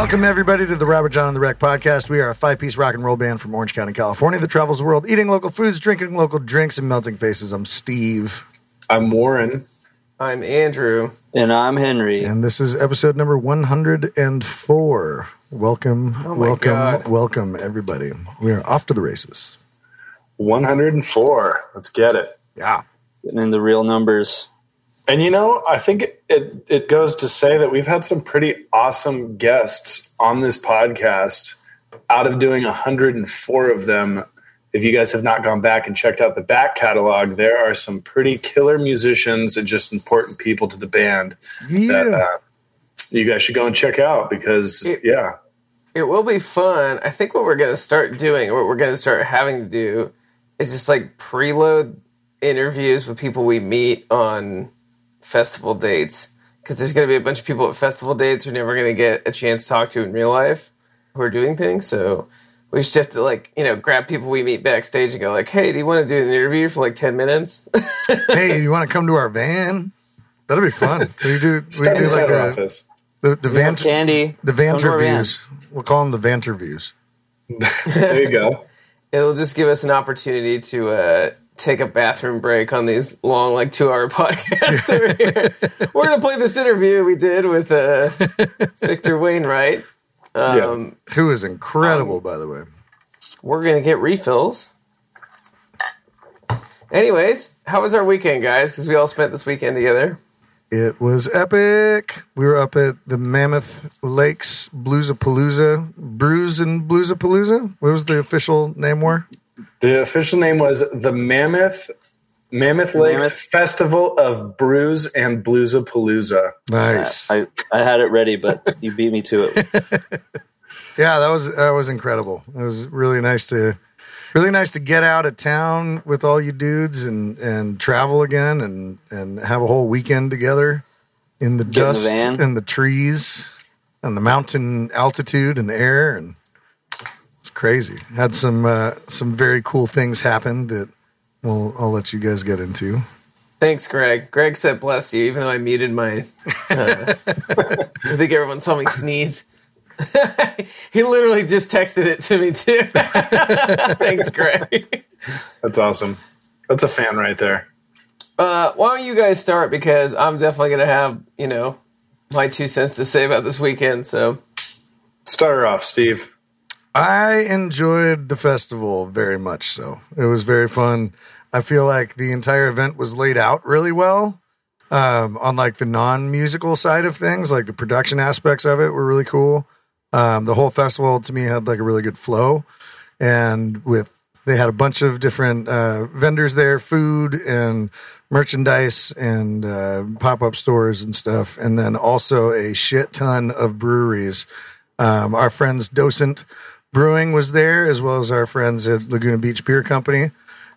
Welcome, everybody, to the Robert John and the Wreck podcast. We are a five piece rock and roll band from Orange County, California that travels the world eating local foods, drinking local drinks, and melting faces. I'm Steve, I'm Warren. I'm Andrew. And I'm Henry. and this is episode number 104. Welcome, Oh welcome, God. welcome, everybody. We are off to the races. 104. Let's get it. Yeah. Getting in the real numbers. And you know, I think it, it, it goes to say that we've had some pretty awesome guests on this podcast. Out of doing 104 of them, if you guys have not gone back and checked out the back catalog, there are some pretty killer musicians and just important people to the band Yeah. that uh, you guys should go and check out because, It- yeah, It will be fun. I think what we're going to start doing, what we're going to start having to do, is just like preload interviews with people we meet on festival dates. Because there's going to be a bunch of people at festival dates we're never going to get a chance to talk to in real life who are doing things. So we just have to like, you know, grab people we meet backstage and go like, hey, do you want to do an interview for like 10 minutes? hey, you want to come to our van? That'll be fun. We do, we do like our a, office. the, the van, Candy. the Come to our van. Vanterviews. We'll call them the Vanterviews. There you go. It'll just give us an opportunity to uh, take a bathroom break on these long, like two hour podcasts over here. We're going to play this interview we did with uh, Victor Wainwright. Um, Who is incredible, by the way. We're going to get refills. Anyways, how was our weekend, guys? Because we all spent this weekend together. It was epic. We were up at the Mammoth Lakes Bluesapalooza, Brews and Bluesapalooza. What was the official name? War? The official name was the Mammoth Mammoth Lakes Mammoth. Festival of Brews and Bluesapalooza. Nice. I, I had it ready, but you beat me to it. yeah, that was that was incredible. It was really nice to really nice to get out of town with all you dudes and and travel again and and have a whole weekend together in the in the dust and the trees and the mountain altitude and air and it's crazy. Had some uh, some very cool things happen that well I'll let you guys get into. Thanks, Greg. Greg said bless you, even though I muted my. Uh, I think everyone saw me sneeze. he literally just texted it to me, too. Thanks, Greg. That's awesome. That's a fan right there. Uh, why don't you guys start? Because I'm definitely going to have, you know, my two cents to say about this weekend. So, Start her off, Steve. I enjoyed the festival very much so. It was very fun. I feel like the entire event was laid out really well. Um, on like the non-musical side of things, like the production aspects of it were really cool. Um, the whole festival to me had like a really good flow, and with they had a bunch of different uh, vendors there, food and merchandise and uh, pop-up stores and stuff, and then also a shit ton of breweries. Um, our friends Docent Brewing was there, as well as our friends at Laguna Beach Beer Company,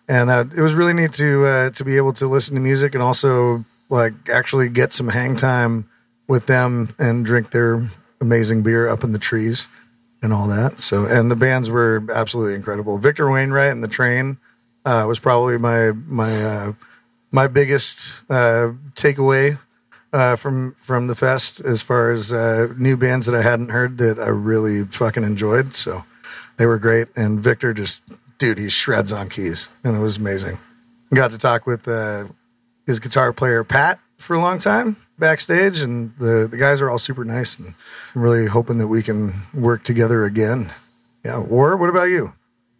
and that it was really neat to uh, to be able to listen to music and also like actually get some hang time with them and drink their amazing beer up in the trees and all that. So, and the bands were absolutely incredible. Victor Wainwright and the Train uh, was probably my my uh, my biggest uh, takeaway uh, from from the fest as far as uh, new bands that I hadn't heard that I really fucking enjoyed. So they were great, and Victor just dude, he shreds on keys, and it was amazing. Got to talk with uh, his guitar player Pat for a long time backstage, and the the guys are all super nice, and I'm really hoping that we can work together again. Yeah, War, what about you?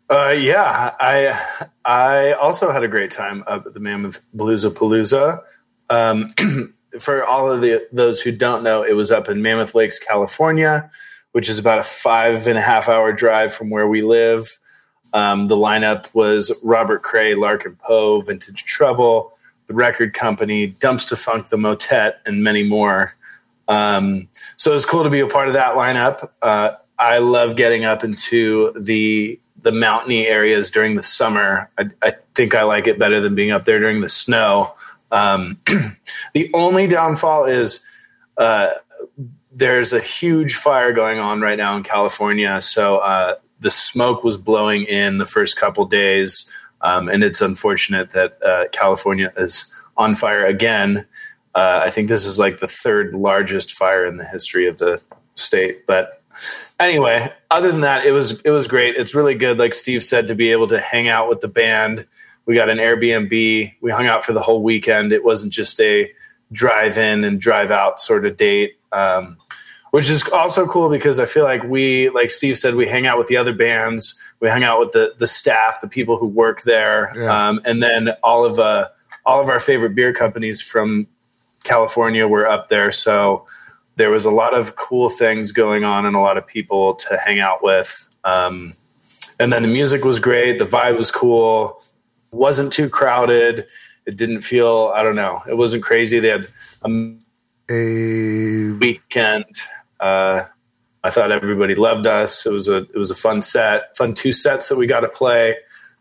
Uh, yeah, I I also had a great time up at the Mammoth Bluesapalooza. Um, for all of the those who don't know, it was up in Mammoth Lakes, California, which is about a five and a half hour drive from where we live. Um, the lineup was Robert Cray, Larkin Poe, Vintage Trouble, the record company, Dumpstaphunk, the Motet, and many more. Um, so it was cool to be a part of that lineup. Uh, I love getting up into the the mountainy areas during the summer. I, I think I like it better than being up there during the snow. Um, the only downfall is uh, there's a huge fire going on right now in California. So uh, the smoke was blowing in the first couple days, um, and it's unfortunate that uh, California is on fire again. Uh, I think this is like the third largest fire in the history of the state, but anyway, other than that, it was it was great. It's really good, like Steve said, to be able to hang out with the band. We got an Airbnb. We hung out for the whole weekend. It wasn't just a drive in and drive out sort of date. Um, which is also cool because I feel like we, like Steve said, we hang out with the other bands, we hang out with the the staff, the people who work there, Yeah. um, and then all of uh, all of our favorite beer companies from California were up there. So there was a lot of cool things going on and a lot of people to hang out with. Um, and then the music was great, the vibe was cool, wasn't too crowded. It didn't feel, I don't know, it wasn't crazy. They had a A weekend. Uh, I thought everybody loved us. It was a it was a fun set, fun two sets that we got to play,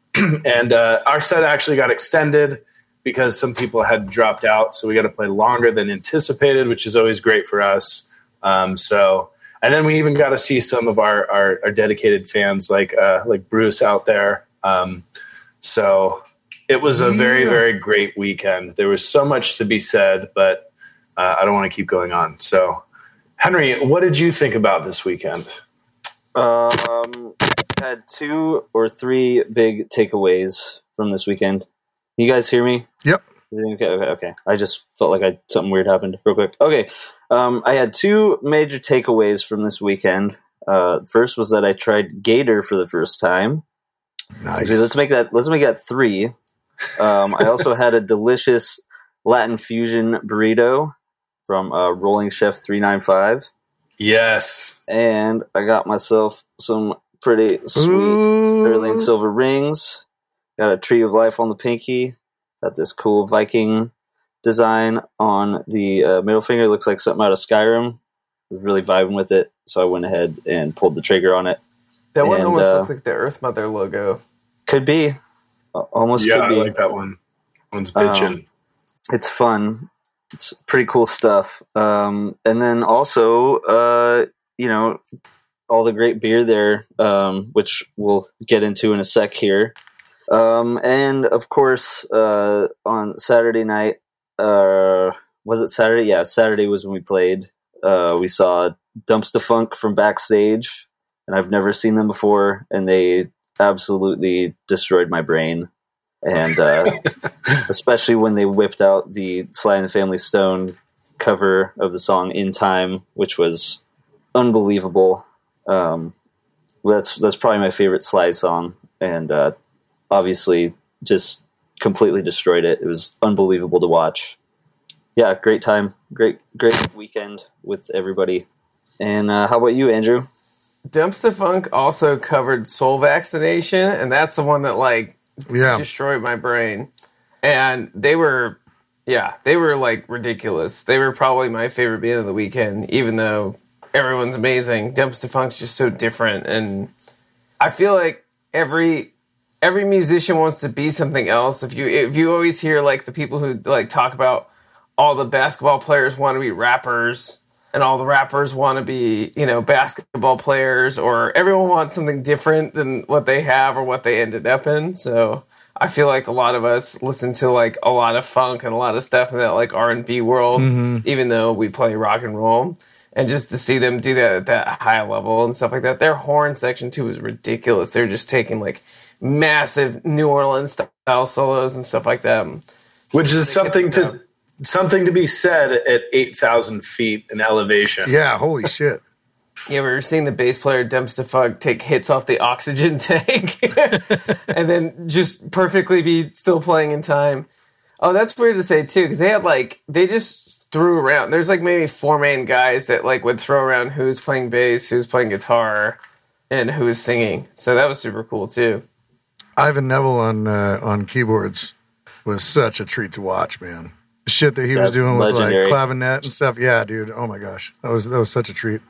and uh, our set actually got extended because some people had dropped out, so we got to play longer than anticipated, which is always great for us. Um, so, and then we even got to see some of our our, our dedicated fans, like uh, like Bruce out there. Um, so it was a very Yeah. very great weekend. There was so much to be said, but uh, I don't want to keep going on. So, Henry, what did you think about this weekend? Um, had two or three big takeaways from this weekend. You guys hear me? Yep. Okay, okay, okay. I just felt like I something weird happened real quick. Okay, um, I had two major takeaways from this weekend. Uh, first was that I tried Gator for the first time. Nice. Actually, let's make that let's make that three. Um, I also had a delicious Latin fusion burrito from uh, Rolling Chef three nine five, Yes. and I got myself some pretty sweet Ooh. sterling silver rings. Got a tree of life on the pinky. Got this cool Viking design on the uh, middle finger. Looks like something out of Skyrim. Was really vibing with it, so I went ahead and pulled the trigger on it. That one And, almost uh, looks like the Earth Mother logo. Could be, almost yeah, could I like that one. One's Um, bitching. it's fun. It's pretty cool stuff. Um, and then also, uh, you know, all the great beer there, um, which we'll get into in a sec here. Um, and of course, uh, on Saturday night, uh, was it Saturday? Yeah, Saturday was when we played. Uh, we saw Dumpstaphunk from backstage, and I've never seen them before, and they absolutely destroyed my brain. And uh, especially when they whipped out the Sly and the Family Stone cover of the song "In Time," which was unbelievable. Um, that's that's probably my favorite Sly song, and uh, obviously just completely destroyed it. It was unbelievable to watch. Yeah, great time, great great weekend with everybody. And uh, how about you, Andrew? Dumpstaphunk also covered Soul Vaccination, and that's the one that like Yeah. destroyed my brain. And they were, yeah, they were like ridiculous. They were probably my favorite band of the weekend, even though everyone's amazing. Dumpstaphunk's just so different, and I feel like every every musician wants to be something else. If you if you always hear like the people who like talk about all the basketball players want to be rappers and all the rappers want to be, you know, basketball players or everyone wants something different than what they have or what they ended up in. So I feel like a lot of us listen to like a lot of funk and a lot of stuff in that like R and B world, mm-hmm. even though we play rock and roll. And just to see them do that at that high level and stuff like that, their horn section too is ridiculous. They're just taking like massive New Orleans style solos and stuff like that. Which is something to something to be said at eight thousand feet in elevation. Yeah, holy shit. You ever seen the bass player Dumpstaphunk take hits off the oxygen tank and then just perfectly be still playing in time? Oh, that's weird to say too, because they had like they just threw around. There's like maybe four main guys that like would throw around who's playing bass, who's playing guitar, and who's singing. So that was super cool too. Ivan Neville on uh, on keyboards was such a treat to watch, man. The shit that he was That's doing legendary. with like clavinet and stuff. Yeah, dude. Oh my gosh, that was that was such a treat.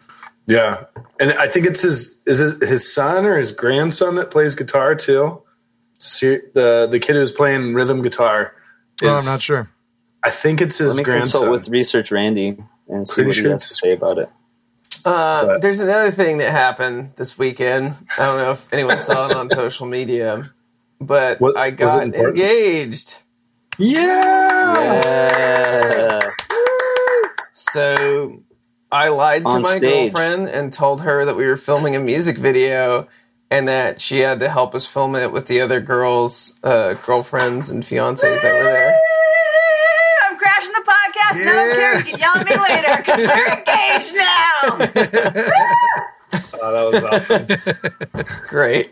Yeah, and I think it's his is it his son or his grandson that plays guitar too. Se- The the kid who's playing rhythm guitar. Is, Well, I'm not sure. I think it's his Let me grandson. consult with Research Randy and see Pretty what sure he has to say about it. Uh, there's another thing that happened this weekend. I don't know if anyone saw it on social media, but What- I was it got important? engaged. Yeah. Yeah. So I lied to On my stage. girlfriend and told her that we were filming a music video and that she had to help us film it with the other girls, uh, girlfriends and fiancés that were there. I'm crashing the podcast. No one cares. You can yell at me later because we're engaged now. Oh, that was awesome. Great.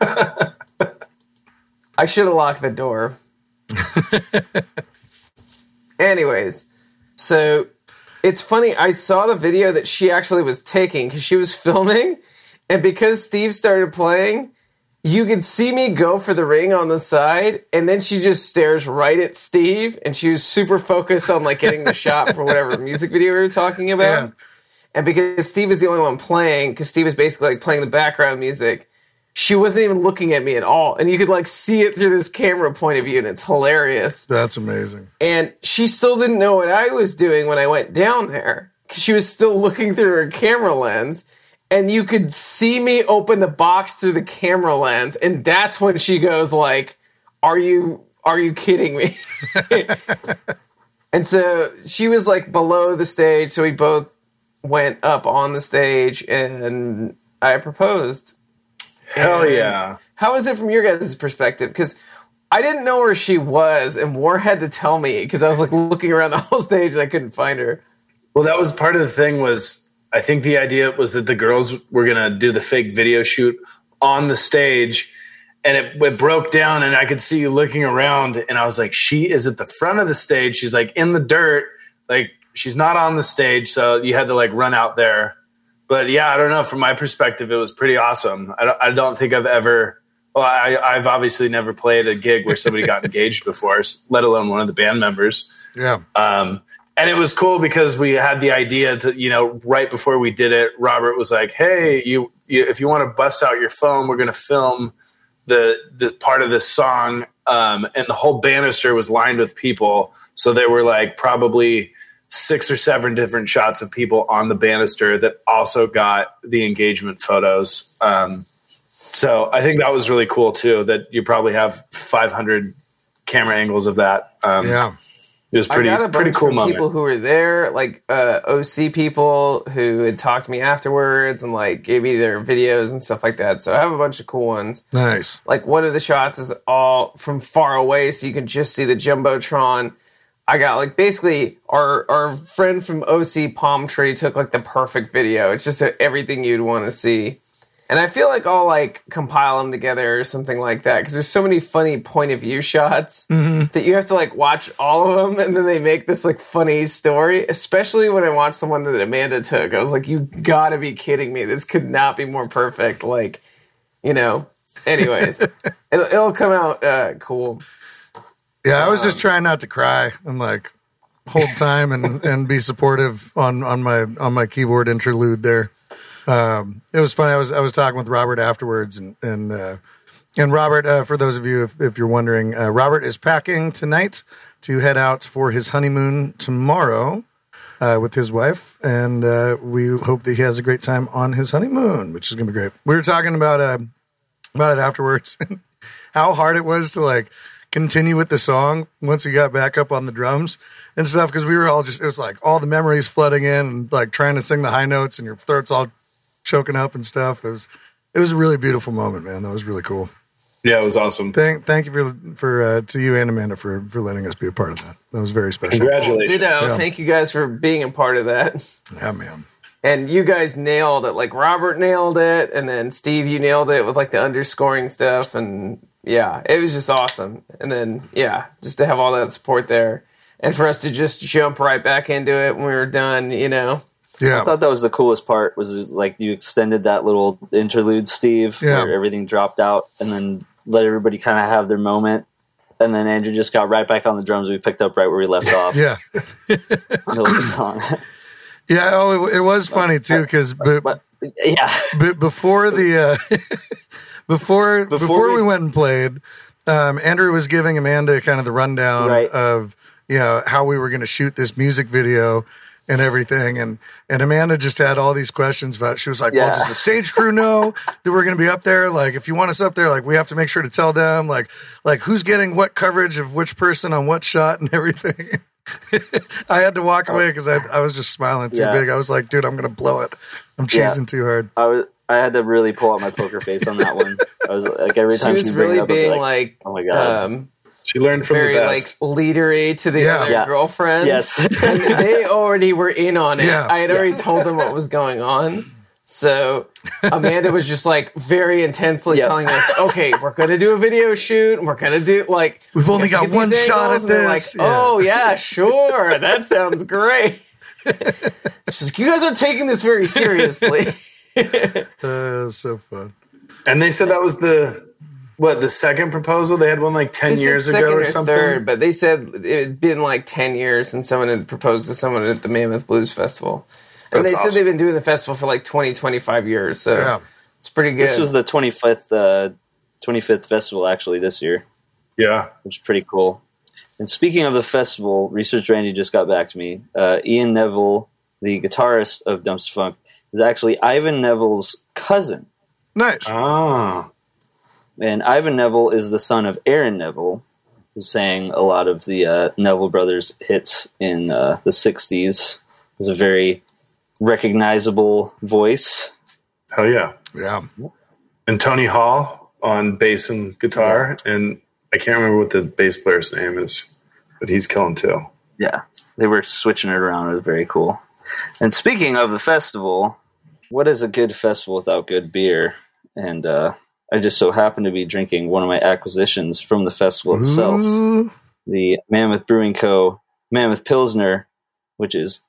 I should have locked the door. Anyways, so it's funny. I saw the video that she actually was taking because she was filming, and because Steve started playing, you could see me go for the ring on the side, and then she just stares right at Steve, and she was super focused on like getting the shot for whatever music video we were talking about. Yeah. And because Steve was the only one playing, because Steve was basically like playing the background music, she wasn't even looking at me at all. And you could like see it through this camera point of view, and it's hilarious. That's amazing. And she still didn't know what I was doing when I went down there. She was still looking through her camera lens. And you could see me open the box through the camera lens, and that's when she goes like, "Are you are you kidding me?" and so she was like below the stage, so we both went up on the stage, and I proposed. Hell yeah. How is it from your guys' perspective? Because I didn't know where she was, and War had to tell me because I was like looking around the whole stage and I couldn't find her. Well, that was part of the thing was I think the idea was that the girls were going to do the fake video shoot on the stage and it, it broke down and I could see you looking around and I was like, she is at the front of the stage. She's like in the dirt. Like she's not on the stage. So you had to like run out there. But yeah, I don't know. From my perspective, it was pretty awesome. I don't, I don't think I've ever, well, I, I've obviously never played a gig where somebody got engaged before, let alone one of the band members. Yeah. Um, and it was cool because we had the idea to, you know, right before we did it, Robert was like, "Hey, you, you if you want to bust out your phone, we're going to film the the part of this song." Um, and the whole banister was lined with people, so there were like probably six or seven different shots of people on the banister that also got the engagement photos. Um, so I think that was really cool too. That you probably have 500 camera angles of that. Um, Yeah. it was pretty I got a pretty cool from moment. people who were there, like uh, OC people who had talked to me afterwards and like gave me their videos and stuff like that. So I have a bunch of cool ones. Nice. Like one of the shots is all from far away, so you can just see the jumbotron. I got like basically our our friend from OC Palm Tree took like the perfect video. It's just everything you'd want to see. And I feel like I'll like compile them together or something like that because there's so many funny point of view shots that you have to like watch all of them and then they make this like funny story. Especially when I watched the one that Amanda took, I was like, "You gotta be kidding me! This could not be more perfect." Like, you know. Anyways, it'll, it'll come out uh, cool. Yeah, I was just trying not to cry and like hold time and, and be supportive on, on my on my keyboard interlude there. Um, it was funny. I was I was talking with Robert afterwards, and and uh, and Robert, uh, for those of you if, if you're wondering, uh, Robert is packing tonight to head out for his honeymoon tomorrow uh, with his wife, and uh, we hope that he has a great time on his honeymoon, which is gonna be great. We were talking about uh, about it afterwards, how hard it was to like continue with the song once we got back up on the drums and stuff because we were all just it was like all the memories flooding in and like trying to sing the high notes and your throat's all choking up and stuff. It was it was a really beautiful moment, man. That was really cool. Yeah, it was awesome. Thank thank you for for uh, to you and Amanda for for letting us be a part of that. That was very special. Congratulations. Ditto. Yeah. Thank you guys for being a part of that. Yeah, man. And you guys nailed it. Like Robert nailed it, and then Steve, you nailed it with like the underscoring stuff, and yeah, it was just awesome. And then yeah, just to have all that support there, and for us to just jump right back into it when we were done, you know. Yeah. I thought that was the coolest part was like you extended that little interlude, Steve, Yeah. where everything dropped out, and then let everybody kind of have their moment. And then Andrew just got right back on the drums. We picked up right where we left off. Yeah. the song. Yeah. Oh, it, it was funny too because but yeah, B- before the uh, before, before Before we, we- went and played, um, Andrew was giving Amanda kind of the rundown Right. of you know how we were going to shoot this music video and everything, and and Amanda just had all these questions about. She was like, "Well, does the stage crew know that we're going to be up there? Like, if you want us up there, like we have to make sure to tell them, like like who's getting what coverage of which person on what shot and everything." I had to walk away because I, I was just smiling too Yeah. big. I was like, dude, I'm gonna blow it. I'm cheesing too hard. I was I had to really pull out my poker face on that one. I was like every She time was she'd bring really up, being like, like, "Oh my god!" um, She learned from very the like best. leadery to the Yeah. other Yeah. girlfriends. Yes. and they already were in on it. Yeah. I had already told them what was going on. So Amanda was just like very intensely Yeah. telling us, "Okay, we're gonna do a video shoot. We're gonna do like We've only we have to got one shot angles," at and they're this. Like, oh yeah, sure, that sounds great. She's like, you guys are taking this very seriously. Uh, so fun. And they said that was the what the second proposal. They had one like ten They years ago or or something. Third, but they said it had been like ten years since someone had proposed to someone at the Mammoth Blues Festival, and That's they said they've been doing the festival for like 20, 25 years. So Yeah. it's pretty good. this was the 25th uh, 25th festival actually this year, Yeah, which is pretty cool. And speaking of the festival, Research Randy just got back to me. Uh, Ian Neville, the guitarist of Dumpstaphunk, is actually Ivan Neville's cousin. Nice. ah, And Ivan Neville is the son of Aaron Neville, who sang a lot of the uh, Neville Brothers hits in uh, the 60s. Has a very recognizable voice. hell yeah! Yeah. And Tony Hall on bass and guitar, and I can't remember what the bass player's name is, but he's killing too. Yeah, they were switching it around. It was very cool. And speaking of the festival, what is a good festival without good beer? And uh, I just so happen to be drinking one of my acquisitions from the festival itself, Ooh. the Mammoth Brewing Co. Mammoth Pilsner, which is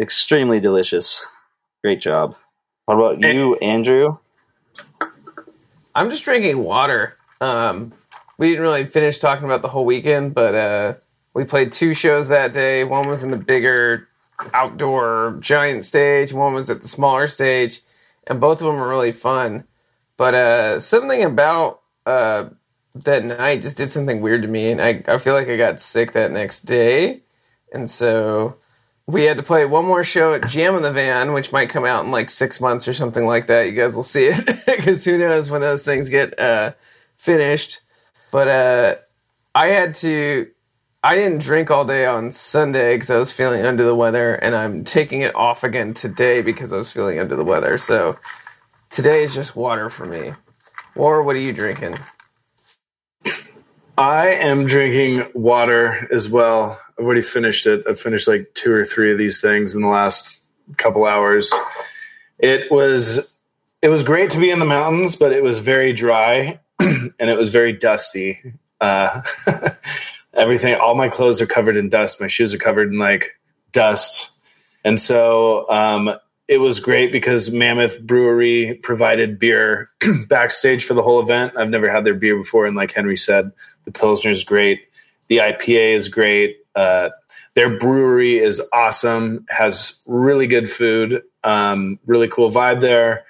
extremely delicious. Great job. What about you, Andrew? I'm just drinking water. Um, we didn't really finish talking about the whole weekend, but uh, we played two shows that day. One was in the bigger outdoor giant stage, one was at the smaller stage, and both of them were really fun. But uh, something about uh, that night just did something weird to me, and I, I feel like I got sick that next day. And so we had to play one more show at Jam in the Van, which might come out in like six months or something like that. You guys will see it because who knows when those things get uh, finished. But uh, I had to. I didn't drink all day on Sunday because I was feeling under the weather, and I'm taking it off again today because I was feeling under the weather. So today is just water for me. Or what are you drinking? I am drinking water as well. I've already finished it. I've finished like two or three of these things in the last couple hours. It was it was great to be in the mountains, but it was very dry and it was very dusty. Uh, everything, all my clothes are covered in dust. My shoes are covered in like dust, and so um, it was great because Mammoth Brewery provided beer backstage for the whole event. I've never had their beer before, and like Henry said, the Pilsner is great. The IPA is great. Uh, their brewery is awesome. Has really good food. Um, really cool vibe there.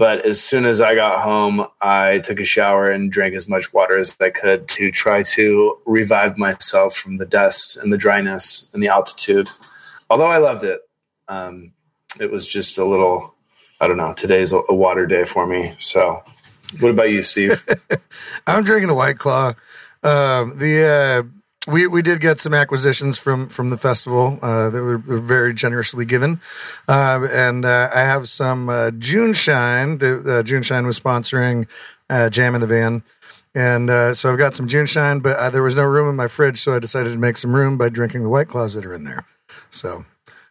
But as soon as I got home, I took a shower and drank as much water as I could to try to revive myself from the dust and the dryness and the altitude. Although I loved it, um, it was just a little. I don't know. Today's a, a water day for me. So, what about you, Steve? I'm drinking a White Claw. Um, the uh, we we did get some acquisitions from from the festival uh, that were, very generously given, uh, and uh, I have some uh, June Shine. The uh, June Shine was sponsoring uh, Jam in the Van. And uh, so I've got some June Shine, but uh, there was no room in my fridge, so I decided to make some room by drinking the White Claws that are in there. So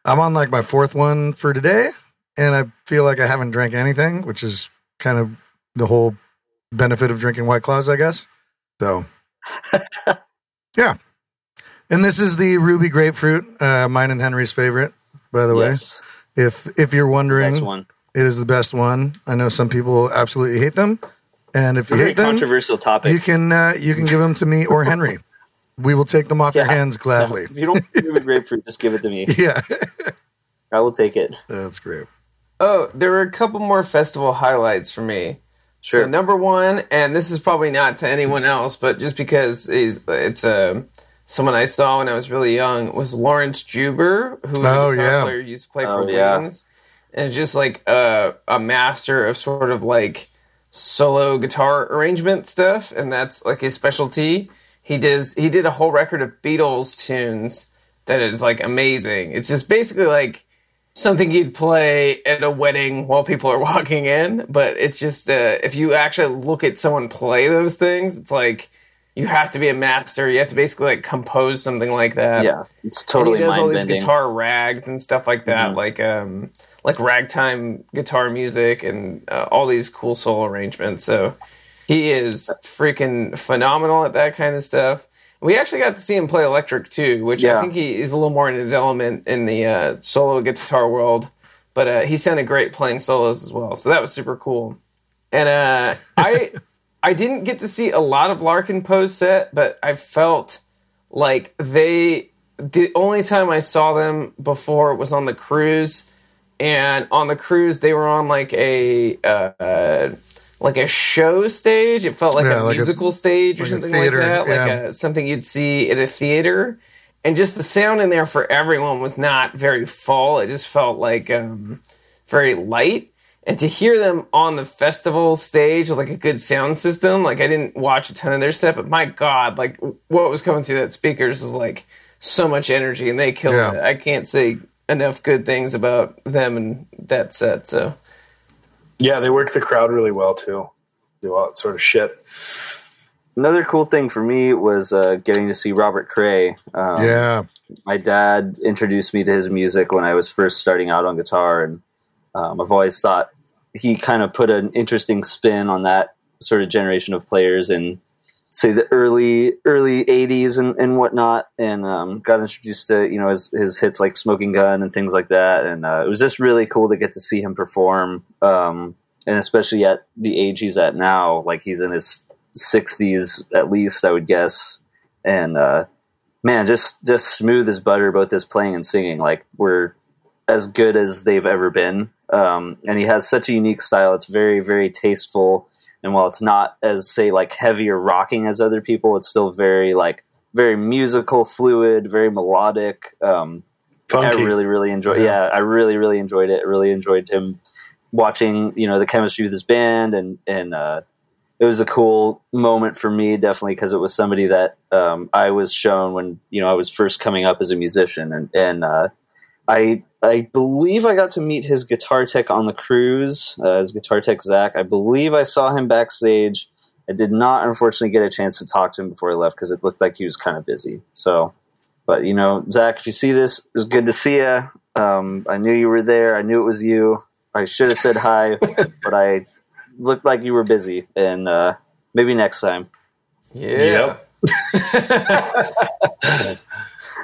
I'm on like my fourth one for today, and I feel like I haven't drank anything, which is kind of the whole benefit of drinking White Claws, I guess. So, yeah. And this is the ruby grapefruit, uh, mine and Henry's favorite, by the way. Yes, If if you're it's the wondering, best one. it is the best one. I know some people absolutely hate them, and if you Very hate them, controversial topic. you can uh, you can give them to me or Henry. We will take them off your hands gladly. if you don't give me grapefruit, just give it to me. Yeah, I will take it. that's great. Oh, there were a couple more festival highlights for me. Sure. So number one, and this is probably not to anyone else, but just because he's it's uh, someone I saw when I was really young was Laurence Juber, who was Oh, a guitar yeah. player used to play Oh, for yeah. Wings, and just like a a master of sort of like solo guitar arrangement stuff, and that's like his specialty. He does he did a whole record of Beatles tunes that is like amazing. It's just basically like something you'd play at a wedding while people are walking in, but it's just uh, if you actually look at someone play those things, it's like you have to be a master. You have to basically like compose something like that. Yeah, it's And totally he does all these bending. guitar rags and stuff like that, Mhm. like um, like ragtime guitar music and uh, all these cool solo arrangements. So he is freaking phenomenal at that kind of stuff. We actually got to see him play electric too, which I think he is a little more in his element in the uh, solo guitar world. But uh, he sounded great playing solos as well, so that was super cool. And uh, I I didn't get to see a lot of Larkin Poe's set, but I felt like they the only time I saw them before was on the cruise, and on the cruise they were on like a uh, uh, like a show stage. It felt like Yeah, a like a- musical stage or like something like that, yeah. like a, something you'd see at a theater. And just the sound in there for everyone was not very full. It just felt like um, very light. And to hear them on the festival stage with like a good sound system, like I didn't watch a ton of their set, but my God, like what was coming through that speakers was like so much energy, and they killed Yeah. it. I can't say enough good things about them and that set. So Yeah, they work the crowd really well too. Do all that sort of shit. Another cool thing for me was uh, getting to see Robert Cray. Um, yeah. my dad introduced me to his music when I was first starting out on guitar, and um, I've always thought he kind of put an interesting spin on that sort of generation of players in say the early early 80s and, and whatnot and um, got introduced to you know his, his hits like smoking gun and things like that and uh, it was just really cool to get to see him perform um, and especially at the age he's at now like he's in his 60s at least i would guess and uh, man, just just smooth as butter, both his playing and singing. Like we're as good as they've ever been. Um, and he has such a unique style. It's very very tasteful. And while it's not as say like heavy or rocking as other people, it's still very like very musical, fluid, very melodic. Um, I really really enjoyed. Yeah. Yeah. I really really enjoyed it. I really enjoyed him watching. You know the chemistry with his band and and uh, it was a cool moment for me, definitely because it was somebody that um, I was shown when you know I was first coming up as a musician, and and uh, I I believe I got to meet his guitar tech on the cruise, uh, his guitar tech Zach. I believe I saw him backstage. I did not, unfortunately, get a chance to talk to him before he left because it looked like he was kind of busy. So, but you know, Zach, if you see this, it was good to see you. Um, I knew you were there. I knew it was you. I should have said hi, but I looked like you were busy, and uh, maybe next time. yeah,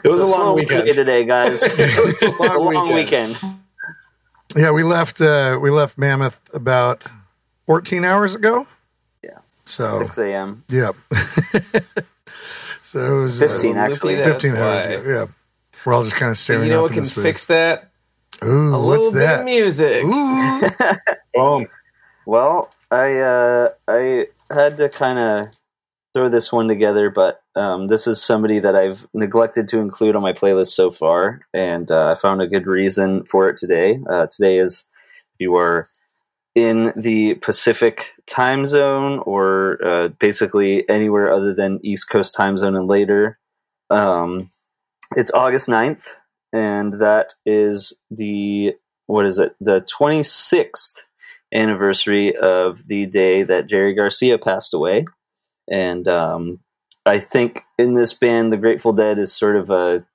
It was It's a long weekend. today, guys. It was a long, a long weekend. weekend. Yeah, we left uh we left Mammoth about 14 hours ago. Yeah. So, Six a.m. yep. so it was uh, 15 Loopy, actually. that's 15 hours why. ago. Yeah. We're all just kind of staring at the end. you know up what can this fix that? Ooh, A what's little bit that? of music. Boom. Well, I uh, I had to kind of throw this one together, but um, this is somebody that I've neglected to include on my playlist so far, and uh, I found a good reason for it today. Uh, today is if you are in the Pacific time zone, or uh, basically anywhere other than East Coast time zone and later. Um, it's August 9th, and that is the what is it? The 26th anniversary of the day that Jerry Garcia passed away. And um, I think in this band, the Grateful Dead is sort of a,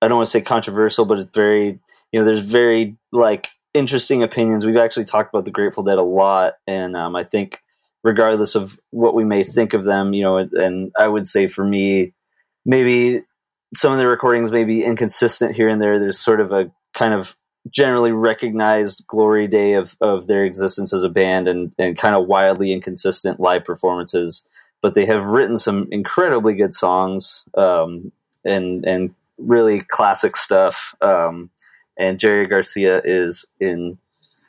I don't want to say controversial, but it's very, you know, there's very like interesting opinions. We've actually talked about the Grateful Dead a lot. And um, I think regardless of what we may think of them, you know, and I would say for me, maybe some of the recordings may be inconsistent here and there. There's sort of a kind of generally recognized glory day of, of their existence as a band and, and kind of wildly inconsistent live performances. But they have written some incredibly good songs um, and and really classic stuff. Um, and Jerry Garcia is in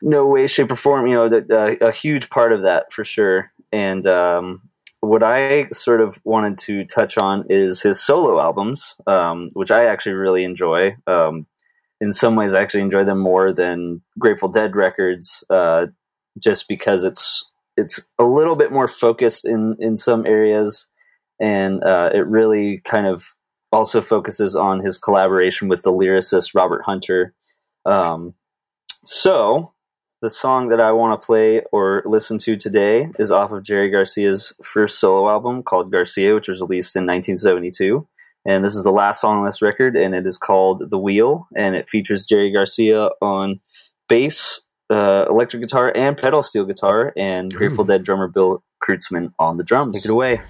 no way, shape, or form, you know, a, a huge part of that for sure. And um, what I sort of wanted to touch on is his solo albums, um, which I actually really enjoy. Um, in some ways, I actually enjoy them more than Grateful Dead records, uh, just because it's it's a little bit more focused in in some areas, and uh, it really kind of also focuses on his collaboration with the lyricist Robert Hunter. Um, so, the song that I want to play or listen to today is off of Jerry Garcia's first solo album called Garcia, which was released in 1972. And this is the last song on this record, and it is called The Wheel, and it features Jerry Garcia on bass, uh, electric guitar, and pedal steel guitar, and Grateful Dead drummer Bill Kreutzmann on the drums. Take it away.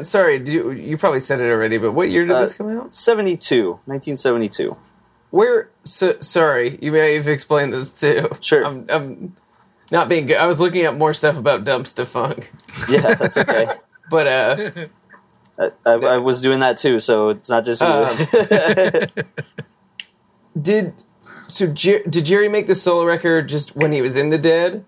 Uh, sorry, do you, you probably said it already, but what year did Uh, this come out? 72, 1972. Where? So, sorry, you may have explained this too. Sure. I'm, I'm not being good. I was looking at more stuff about Dumpstaphunk, Yeah, that's okay. but uh, I, I, I was doing that too, so it's not just you. Um, did so? Jer- did Jerry make the solo record just when he was in the Dead?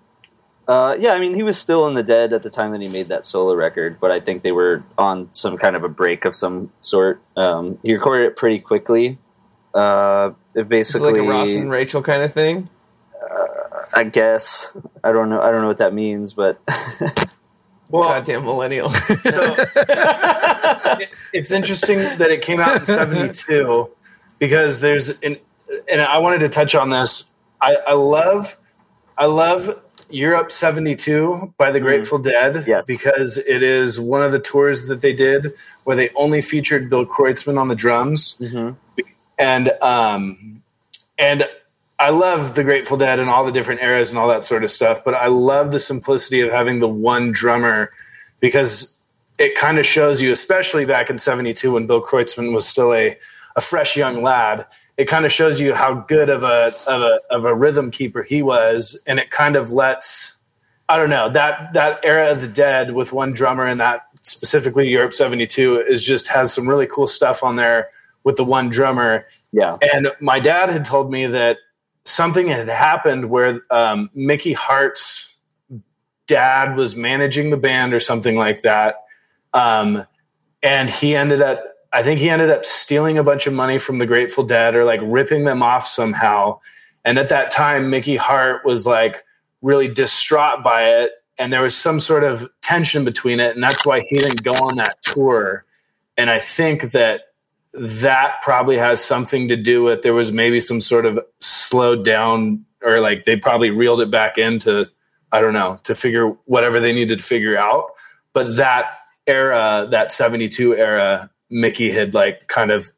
Uh, yeah, I mean, he was still in the dead at the time that he made that solo record, but I think they were on some kind of a break of some sort. Um, he recorded it pretty quickly. Uh, it It's basically, like a Ross and Rachel kind of thing. I guess I don't know. I don't know what that means, but Well, Goddamn millennial. so it's interesting that it came out in 72 because there's an, and I wanted to touch on this. I, I love, I love Europe 72 by the Grateful Dead Yes. because it is one of the tours that they did where they only featured Bill Kreutzmann on the drums. And, um, and I love the Grateful Dead and all the different eras and all that sort of stuff, but I love the simplicity of having the one drummer because it kind of shows you, especially back in 72 when Bill Kreutzmann was still a, a fresh young lad, it kind of shows you how good of a, of a, of a rhythm keeper he was. And it kind of lets, I don't know, that, that era of the dead with one drummer and that specifically Europe 72 is just has some really cool stuff on there with the one drummer. yeah, And my dad had told me that something had happened where um, Mickey Hart's dad was managing the band or something like that. Um, and he ended up, I think he ended up stealing a bunch of money from the Grateful Dead or like ripping them off somehow. And at that time, Mickey Hart was like really distraught by it. And there was some sort of tension between it. And that's why he didn't go on that tour. And I think that that probably has something to do with there was maybe some sort of slowed down or like they probably reeled it back into I don't know to figure whatever they needed to figure out. But that era, that 72 era, Mickey had like kind of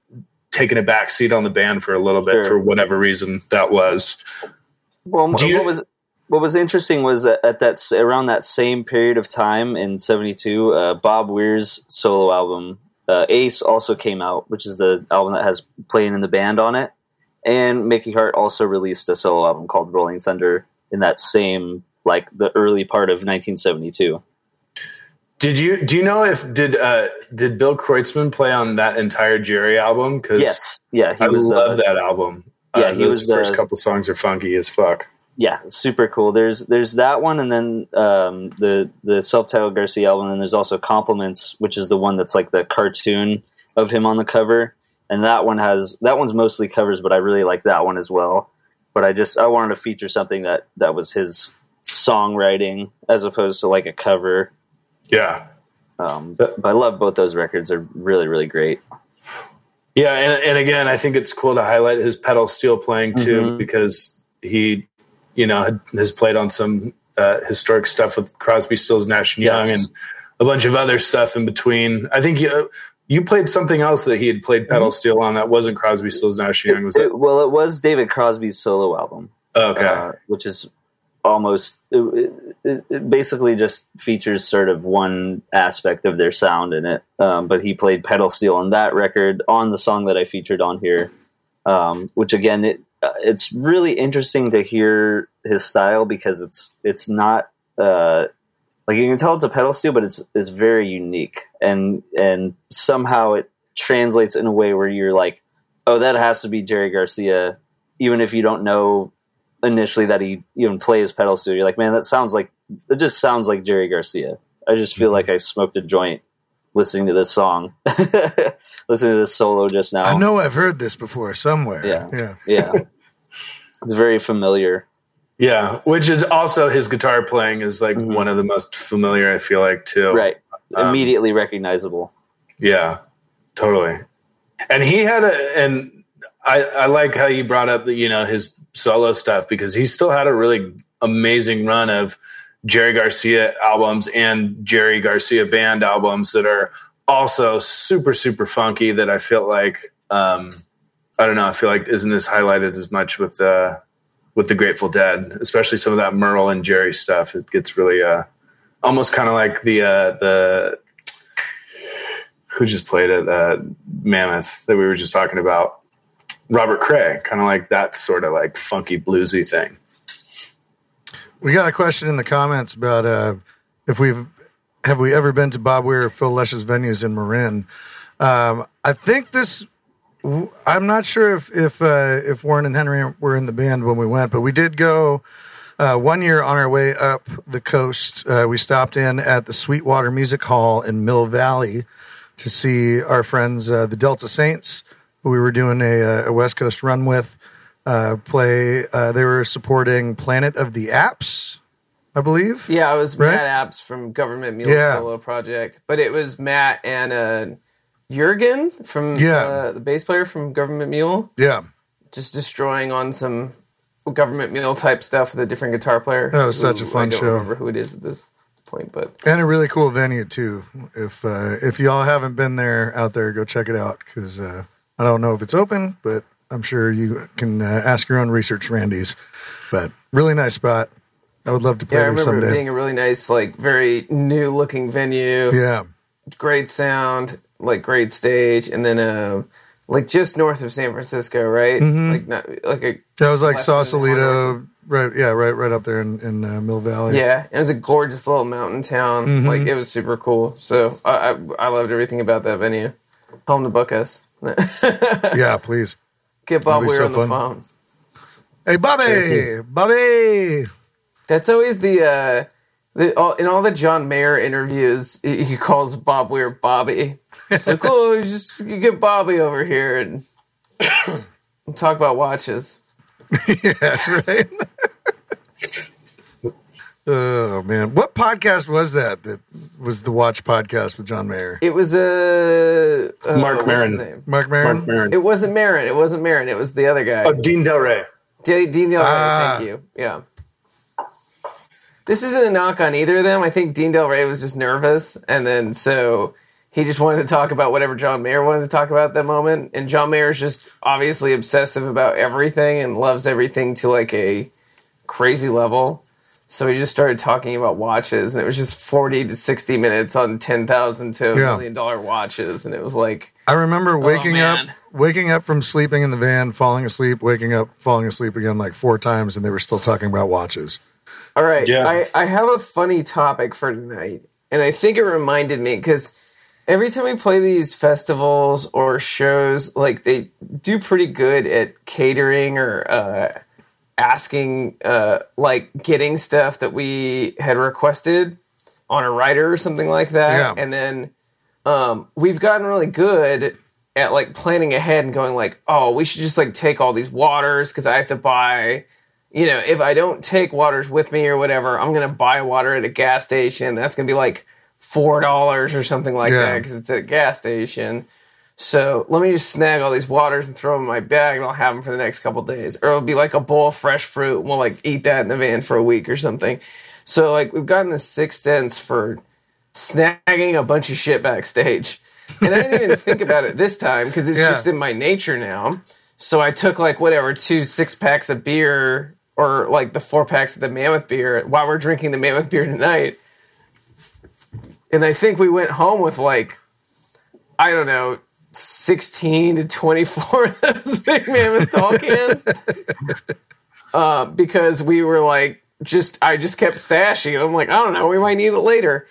taken a back seat on the band for a little bit Sure. for whatever reason that was. Well, Do you- what was what was interesting was that at that around that same period of time in '72, uh, Bob Weir's solo album uh, Ace also came out, which is the album that has playing in the band on it, and Mickey Hart also released a solo album called Rolling Thunder in that same like the early part of 1972. Did you do you know if did uh did Bill Kreutzmann play on that entire Jerry album? Because Yes, yeah, he I was love the, that album. Yeah, uh, he was the- first couple songs are funky as fuck. yeah, super cool. There's there's that one, and then um, the the self titled Garcia album, and there's also Compliments, which is the one that's like the cartoon of him on the cover, and that one has that one's mostly covers, but I really like that one as well. But I just I wanted to feature something that that was his songwriting as opposed to like a cover. Yeah. Um, but, but I love both those records; are really really great. Yeah, and, and again, I think it's cool to highlight his pedal steel playing too, Mhm. because he, you know, has played on some uh, historic stuff with Crosby, Stills, Nash and Young, Yes. and a bunch of other stuff in between. I think you you played something else that he had played pedal steel on that wasn't Crosby, Stills, Nash and Young. Was It- that well, it was David Crosby's solo album. okay? uh, which is almost it, it, basically just features sort of one aspect of their sound in it. Um, but he played pedal steel on that record on the song that I featured on here, um, which again it uh, it's really interesting to hear his style because it's it's not. Uh, like you can tell it's a pedal steel, but it's it's very unique, and and somehow it translates in a way where you're like, oh, that has to be Jerry Garcia, even if you don't know initially that he even plays pedal steel. You're like, man, that sounds like it just sounds like Jerry Garcia. I just feel like I smoked a joint listening to this song, listening to this solo just now. I know I've heard this before somewhere. Yeah. Yeah. Yeah, it's very familiar. Yeah, which is also his guitar playing is like Mhm. one of the most familiar. I feel like too. Right, Um, immediately recognizable. Yeah, totally. And he had a, and I, I like how you brought up the, you know, his solo stuff because he still had a really amazing run of Jerry Garcia albums and Jerry Garcia band albums that are also super, super funky that I feel like, um, I don't know, I feel like isn't as highlighted as much with, uh, with the Grateful Dead, especially some of that Merle and Jerry stuff. It gets really, uh, almost kind of like the, uh, the, who just played at uh, Mammoth that we were just talking about, Robert Cray, kind of like that sort of like funky bluesy thing. We got a question in the comments about uh, if we've have we ever been to Bob Weir or Phil Lesh's venues in Marin. Um, I think this. I'm not sure if if uh, if Warren and Henry were in the band when we went, but we did go Uh, one year on our way up the coast, uh, we stopped in at the Sweetwater Music Hall in Mill Valley to see our friends, uh, the Delta Saints, we were doing a, uh, a West Coast run with, uh, play. Uh, they were supporting Planet of the Abts, I believe. Yeah, it was Right? Matt Abts from Government Mule Yeah. solo project, but it was Matt and uh, Jorgen from Yeah. uh, the bass player from Government Mule, Yeah. just destroying on some Government Mule type stuff with a different guitar player. That was such a who- fun I don't show. remember who it is at this point, but and a really cool venue too. If uh, if y'all haven't been there out there, go check it out because uh, I don't know if it's open, but I'm sure you can uh, ask your own research, Randy's. But really nice spot. I would love to play yeah, I there someday. being a really nice, like very new looking venue. yeah, great sound, like great stage, and then uh, like just north of San Francisco, right? Like not like a that was like Less than an Sausalito, right? Yeah, right, right up there in, in uh, Mill Valley. yeah. It was a gorgeous little mountain town. Like it was super cool. So I, I I loved everything about that venue. Tell them to book us. Yeah. Please, Get Bob Weir so on the fun. phone. hey, Bobby, Bobby. That's always the uh the, all, in all the John Mayer interviews, he, he calls Bob Weir Bobby. It's like, oh, just you get Bobby over here and talk about watches. yeah, right. Oh man, what podcast was that? That was the Watch podcast with John Mayer, It was a uh, Marc what's Maron. name? Marc Maron. Marc Maron. It wasn't Marin. It wasn't Marin. It was the other guy. Oh, Dean Delray. D- Dean Delray. Ah. Thank you. Yeah. This isn't a knock on either of them. I think Dean Delray was just nervous, and then so he just wanted to talk about whatever John Mayer wanted to talk about at that moment. And John Mayer is just obviously obsessive about everything and loves everything to like a crazy level. So we just started talking about watches, and it was just forty to sixty minutes on ten thousand to a Yeah. million dollar watches, and it was like. I remember waking up, Oh, man. waking up from sleeping in the van, falling asleep, waking up, falling asleep again like four times, and they were still talking about watches. All right. Yeah. I, I have a funny topic for tonight. And I think it reminded me because every time we play these festivals or shows, like they do pretty good at catering or uh, asking, uh, like getting stuff that we had requested on a writer or something like that. Yeah. And then um, we've gotten really good at like planning ahead and going like, oh, we should just like take all these waters because I have to buy you know, if I don't take waters with me or whatever, I'm gonna buy water at a gas station. That's gonna be like four dollars or something like Yeah. that because it's at a gas station. So let me just snag all these waters and throw them in my bag, and I'll have them for the next couple days. Or it'll be like a bowl of fresh fruit, and we'll like eat that in the van for a week or something. So like we've gotten the sixth sense for snagging a bunch of shit backstage. And I didn't even think about it this time because it's Yeah. just in my nature now. So I took like whatever two six packs of beer or like the four packs of the Mammoth beer while we're drinking the Mammoth beer tonight. And I think we went home with like I don't know, sixteen to twenty four of those big Mammoth tall cans. uh, because we were like just I just kept stashing. I'm like I don't know, we might need it later.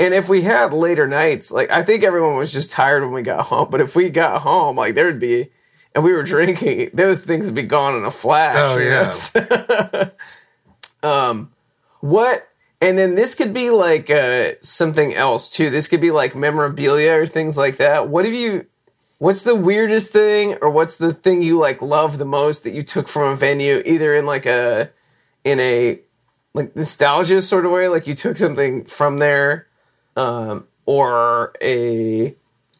And if we had later nights, like I think everyone was just tired when we got home. But if we got home, like there'd be, and we were drinking, those things would be gone in a flash. Oh, yeah. um, what? And then this could be like uh, something else too. This could be like memorabilia or things like that. What have you? What's the weirdest thing, or what's the thing you like love the most that you took from a venue, either in like a, in a, like nostalgia sort of way, like you took something from there, um, or a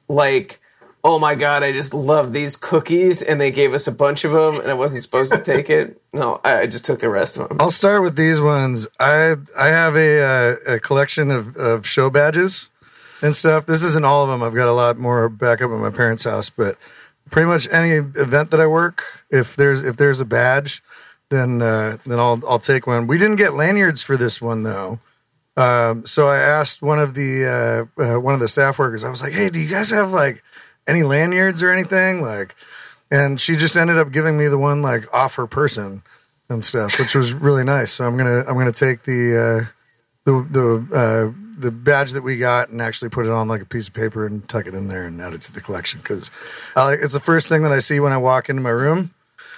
like oh my god i just love these cookies and they gave us a bunch of them and i wasn't supposed to take it no i, I just took the rest of them I'll start with these ones. I I have a uh, a collection of, of show badges and stuff. This isn't all of them. I've got a lot more back up at my parents' house, but pretty much any event that I work, if there's if there's a badge, then uh, then I'll I'll take one. We didn't get lanyards for this one though. Um, so I asked one of the uh, uh, one of the staff workers. I was like, "Hey, do you guys have like any lanyards or anything?" Like, and she just ended up giving me the one like off her person and stuff, which was really nice. So I'm gonna I'm gonna take the uh, the the uh, the badge that we got and actually put it on like a piece of paper and tuck it in there and add it to the collection because it's the first thing that I see when I walk into my room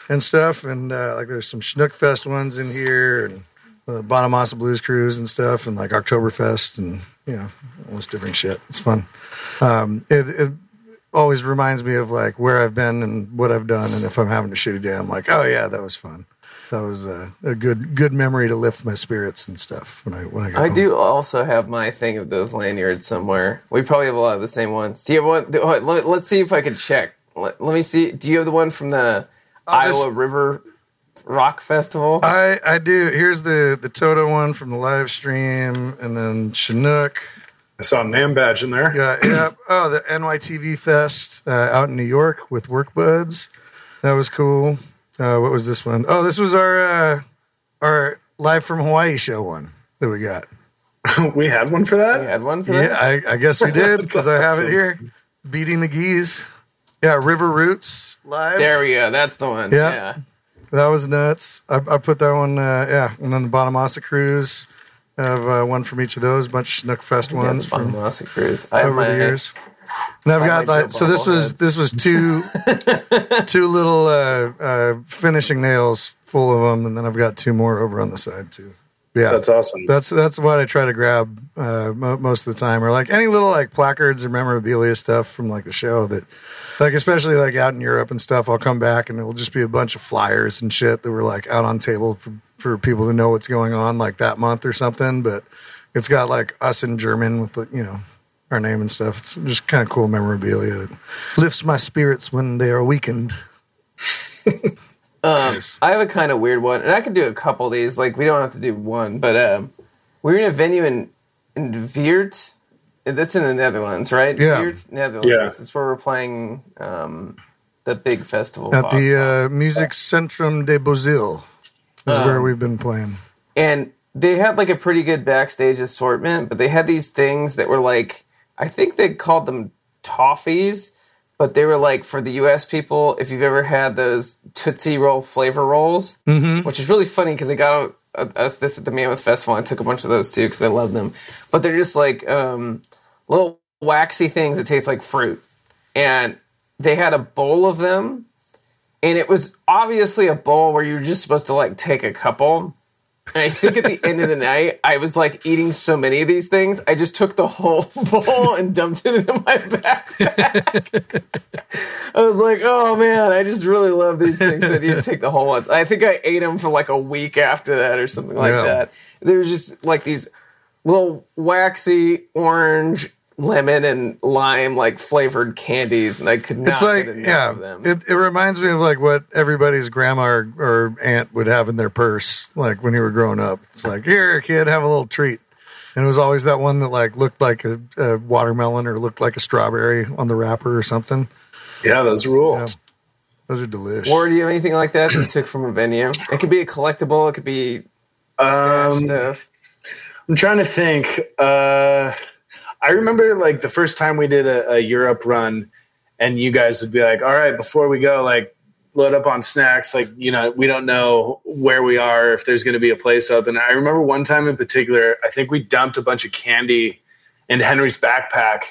and stuff. And uh, like there's some Schnook Fest ones in here and the Bonamassa Blues Cruise and stuff, and like Oktoberfest and you know all this different shit. It's fun. Um, it, it always reminds me of like where I've been and what I've done, and if I'm having a shitty day, I'm like, oh yeah, that was fun. That was a, a good good memory to lift my spirits and stuff when I when I got I home. do also have my thing of those lanyards somewhere. We probably have a lot of the same ones. Do you have one? Let, let's see if I can check. Let, let me see. Do you have the one from the Oh, this- Iowa River Rock Festival? I I do. Here's the the Toto one from the live stream, and then Chinook. I saw a name badge in there. Yeah, yeah. Oh, the NYTV Fest uh, out in New York with Work Buds. That was cool. Uh, what was this one? Oh, this was our uh, our live from Hawaii show one that we got. we had one for that. We had one for Yeah, that? I, I guess we did because I have it here. Beating the Geese. Yeah, River Roots live. There we go. That's the one. Yeah. Yeah. That was nuts. I, I put that one. Uh, yeah, and then the Bonamassa Cruise. I have uh, one from each of those. bunch of Snook Fest Yeah, ones the from Bonamassa Cruise. I have over my, the years. And I've got like so this was bobbleheads. this was two two little uh, uh, finishing nails full of them, and then I've got two more over on the side too. Yeah, That's awesome. that's that's what I try to grab uh, mo- most of the time, or like any little like placards or memorabilia stuff from like the show that, like especially like out in Europe and stuff. I'll come back and it'll just be a bunch of flyers and shit that were like out on table for for people to know what's going on like that month or something. But it's got like us in German with the, you know our name and stuff. It's just kind of cool memorabilia. It lifts my spirits when they are weakened. Um, I have a kind of weird one, and I could do a couple of these. Like we don't have to do one, but um, we were in a venue in in Weert. That's in the Netherlands, right? Yeah. Weert, Netherlands. Yeah. That's where we're playing um, the big festival. At boss the uh, Music Centrum de Bosuil is Um, where we've been playing. and they had like a pretty good backstage assortment, but they had these things that were like I think they called them toffees, but they were like for the U.S. people. If you've ever had those Tootsie Roll flavor rolls, which is really funny because they got us this at the Mammoth Festival. I took a bunch of those too because I love them, but they're just like um, little waxy things that taste like fruit, and they had a bowl of them. And it was obviously a bowl where you're just supposed to like take a couple. And I think at the end of the night, I was like eating so many of these things, I just took the whole bowl and dumped it into my backpack. I was like, oh man, I just really love these things. I didn't take the whole ones. I think I ate them for like a week after that or something like Yeah. that. They were just like these little waxy orange, lemon, and lime like flavored candies, and I could not It's like, get enough yeah, of them. it, it reminds me of like what everybody's grandma or, or aunt would have in their purse, like when you were growing up. It's like, here, kid, have a little treat. And it was always that one that like looked like a, a watermelon or looked like a strawberry on the wrapper or something. Yeah, those rule. Yeah. Those are delicious. Or do you have anything like that that you took from a venue? It could be a collectible. It could be Um, stuff. I'm trying to think. Uh, I remember like the first time we did a, a Europe run, and you guys would be like, "All right, before we go, like load up on snacks. Like you know, we don't know where we are if there's going to be a place up." And I remember one time in particular, I think we dumped a bunch of candy into Henry's backpack,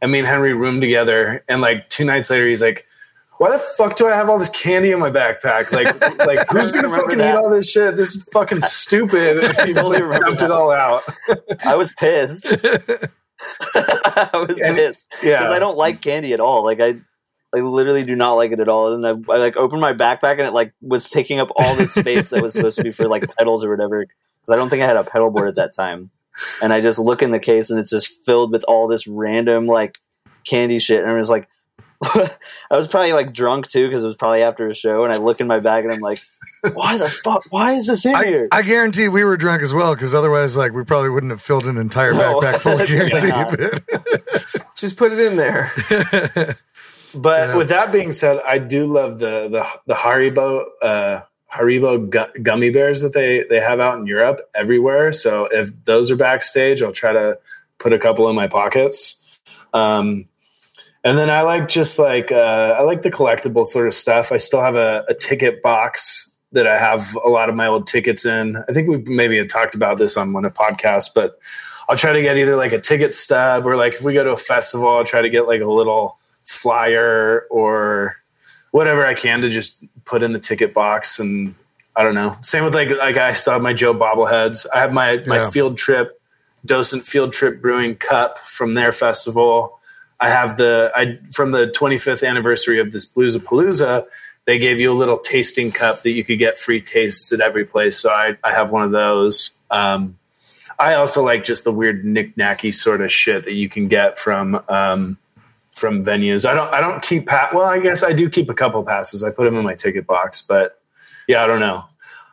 and me and Henry roomed together. And like two nights later, he's like. Why the fuck do I have all this candy in my backpack? Like, like who's gonna fucking that. eat all this shit? This is fucking stupid. And he totally like, remember dumped that. it all out. I was pissed. I was And- pissed yeah. because I don't like candy at all. Like I, I literally do not like it at all. And I, I like opened my backpack and it like was taking up all this space that was supposed to be for like pedals or whatever. Because I don't think I had a pedal board at that time. And I just look in the case and it's just filled with all this random like candy shit. And I was like, I was probably like drunk too because it was probably after a show. And I look in my bag and I'm like, why the fuck? Why is this in I, here? I guarantee we were drunk as well because otherwise, like, we probably wouldn't have filled an entire No. backpack full of Yeah. candy. Just put it in there. But Yeah. with that being said, I do love the the the Haribo uh, Haribo gu- gummy bears that they they have out in Europe everywhere. So if those are backstage, I'll try to put a couple in my pockets. Um, and then I like just like uh, I like the collectible sort of stuff. I still have a, a ticket box that I have a lot of my old tickets in. I think we maybe had talked about this on one of podcasts, but I'll try to get either like a ticket stub or like if we go to a festival, I'll try to get like a little flyer or whatever I can to just put in the ticket box. And I don't know. Same with like like I still have my Joe bobbleheads. I have my my Yeah. field trip, Docent Field Trip Brewing Cup from their festival. I have the I from the 25th anniversary of this Bluesapalooza. They gave you a little tasting cup that you could get free tastes at every place. So I I have one of those. Um, I also like just the weird knick-knacky sort of shit that you can get from um, from venues. I don't I don't keep pa- well, I guess I do keep a couple passes. I put them in my ticket box, but yeah, I don't know.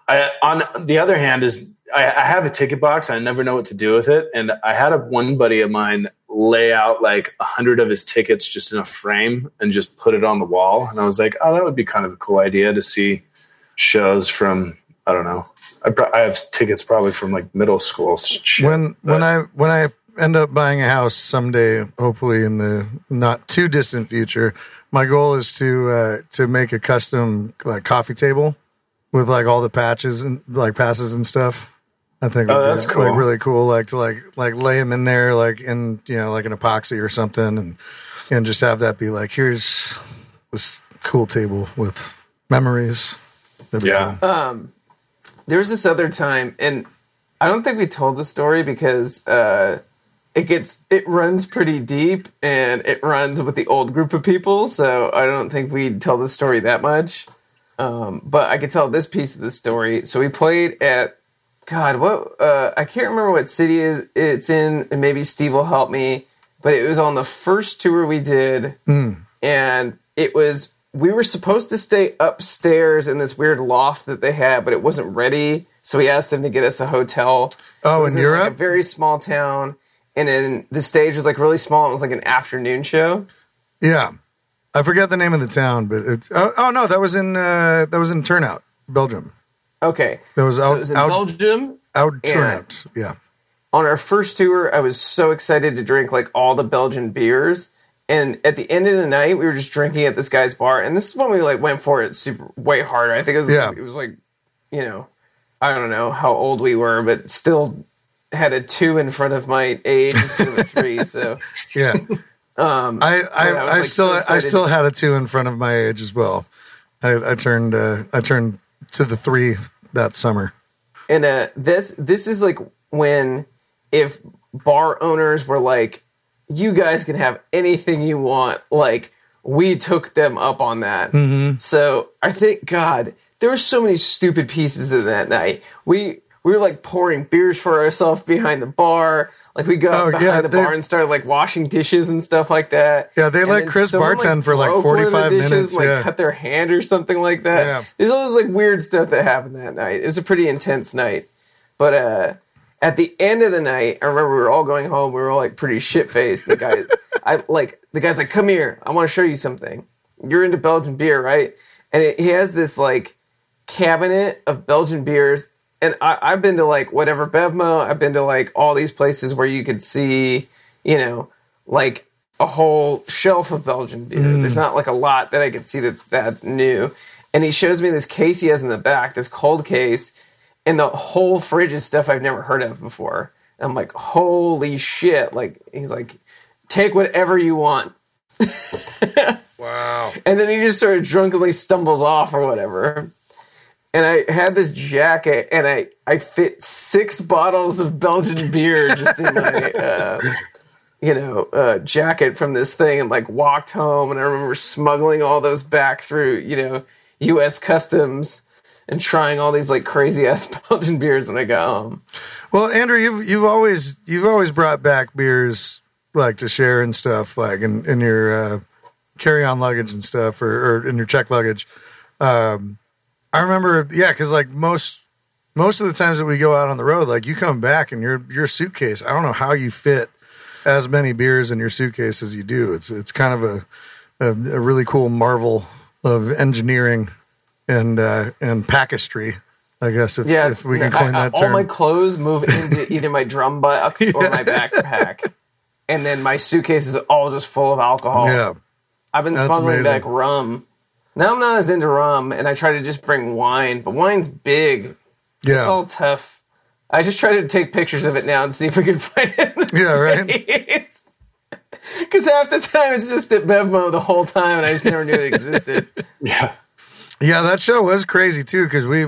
I on the other hand is I, I have a ticket box. I never know what to do with it, and I had a one buddy of mine lay out like a hundred of his tickets just in a frame and just put it on the wall. And I was like, oh, that would be kind of a cool idea to see shows from. I don't know. I, pro- I have tickets probably from like middle school. Shit, when but- when I when I end up buying a house someday, hopefully in the not too distant future, my goal is to uh, to make a custom like coffee table with like all the patches and like passes and stuff. I think Oh, would be, that's cool. like really cool. Like to like like lay them in there like in you know like an epoxy or something, and and just have that be like here's this cool table with memories. That'd yeah. cool. there was this other time, and I don't think we told the story because uh, it gets it runs pretty deep, and it runs with the old group of people. So I don't think we'd tell the story that much. Um, but I could tell this piece of the story. So we played at God, what uh, I can't remember what city is it's in, and maybe Steve will help me. But it was on the first tour we did, and it was we were supposed to stay upstairs in this weird loft that they had, but it wasn't ready. So we asked them to get us a hotel. Oh, It was in like, Europe? a very small town, and then the stage was like really small. It was like an afternoon show. Yeah, I forget the name of the town, but it. Oh, oh no, that was in uh, that was in Turnhout, Belgium. Okay, That was so out it was in out, Belgium. out Yeah. Turnhout. Yeah, on our first tour, I was so excited to drink like all the Belgian beers. And at the end of the night, we were just drinking at this guy's bar, and this is when we like went for it super way harder. I think it was Yeah. it was like, you know, I don't know how old we were, but still had a two in front of my age instead of a three. So yeah. um, I I, I I like, still so I still had a two in front of my age as well. I, I turned uh, I turned to the three that summer. And uh, this this is like when if bar owners were like, you guys can have anything you want, like we took them up on that. Mm-hmm. So I think God, there were so many stupid pieces in that night. We we were like pouring beers for ourselves behind the bar. Like we got Oh, behind yeah, the they- bar and started like washing dishes and stuff like that. Yeah, they And let Chris someone, bartend for, like, broke one 45 dishes, minutes, Like yeah. cut their hand or something like that. Yeah. There's all this like weird stuff that happened that night. It was a pretty intense night. But uh at the end of the night, I remember we were all going home. We were all like pretty shit faced. The guy, I like the guy's like, "Come here, I want to show you something. You're into Belgian beer, right?" And it, he has this like cabinet of Belgian beers. And I, I've been to like whatever BevMo. I've been to like all these places where you could see, you know, like a whole shelf of Belgian beer. Mm. There's not like a lot that I could see that's that's new. And he shows me this case he has in the back, this cold case, and the whole fridge is stuff I've never heard of before. And I'm like, holy shit! Like he's like, take whatever you want. Wow. And then he just sort of drunkenly stumbles off or whatever. And I had this jacket, and I I fit six bottles of Belgian beer just in my uh, you know uh, jacket from this thing, and like walked home. And I remember smuggling all those back through you know U.S. customs and trying all these like crazy ass Belgian beers when I got home. Well, Andrew, you've you've always you've always brought back beers like to share and stuff, like in, in your uh, carry on luggage and stuff, or, or in your check luggage. Um, I remember, yeah, because like most most of the times that we go out on the road, like you come back and your your suitcase. I don't know how you fit as many beers in your suitcase as you do. It's it's kind of a a, a really cool marvel of engineering and uh, and packistry. I guess if, Yeah, if we can coin I- I- that term. All my clothes move into either my drum box or my backpack, and then my suitcase is all just full of alcohol. yeah. I've been That's smuggling amazing. back rum. Now I'm not as into rum, and I try to just bring wine, but wine's big. Yeah. It's all tough. I just try to take pictures of it now and see if we can find it. In the Yeah, right. Because half the time it's just at BevMo the whole time, and I just never knew it existed. Yeah. Yeah, that show was crazy too because we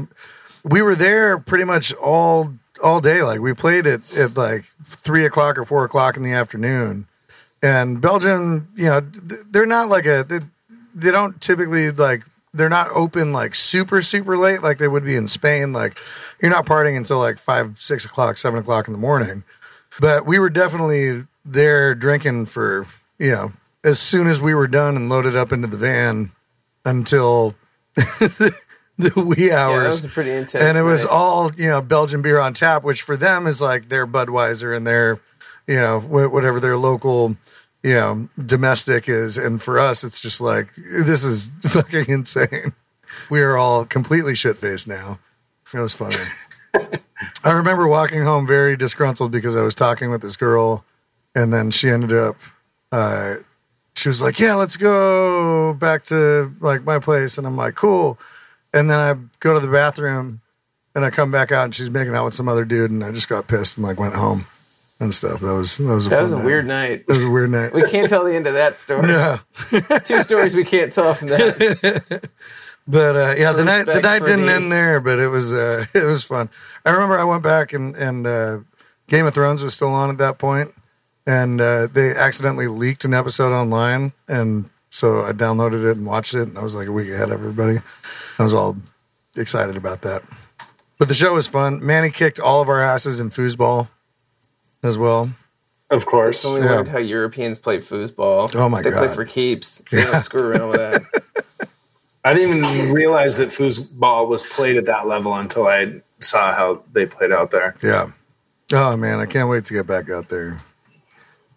we were there pretty much all all day. Like we played it at like three o'clock or four o'clock in the afternoon. And Belgium, you know, they're not like a they, don't typically like they're not open like super super late like they would be in Spain. Like you're not partying until like five six o'clock seven o'clock in the morning. But we were definitely there drinking for you know as soon as we were done and loaded up into the van until the wee Yeah, hours that was a pretty intense. and it was night. all you know Belgian beer on tap, which for them is like their Budweiser and their you know whatever their local you know domestic is, and for us it's just like this is fucking insane. We are all completely shit faced now. It was funny. I remember walking home very disgruntled because I was talking with this girl, and then she ended up. Uh, she was like, "Yeah, let's go back to like my place," and I'm like, "Cool." And then I go to the bathroom and I come back out and she's making out with some other dude and I just got pissed and like went home and stuff. That was that was a that was a night. weird night. That was a weird night. We can't tell the end of that story. yeah, Two stories we can't tell from that. but uh, yeah, the night the night didn't the- end there, but it was uh, it was fun. I remember I went back and and uh, Game of Thrones was still on at that point, and uh, they accidentally leaked an episode online, and so I downloaded it and watched it, and I was like a week ahead of everybody. I was all excited about that. But the show was fun. Manny kicked all of our asses in foosball as well. Of course. So we Yeah. learned how Europeans play foosball. Oh my they play for keeps. They Yeah. don't screw around with that. I didn't even realize that foosball was played at that level until I saw how they played out there. Yeah. Oh man, I can't wait to get back out there.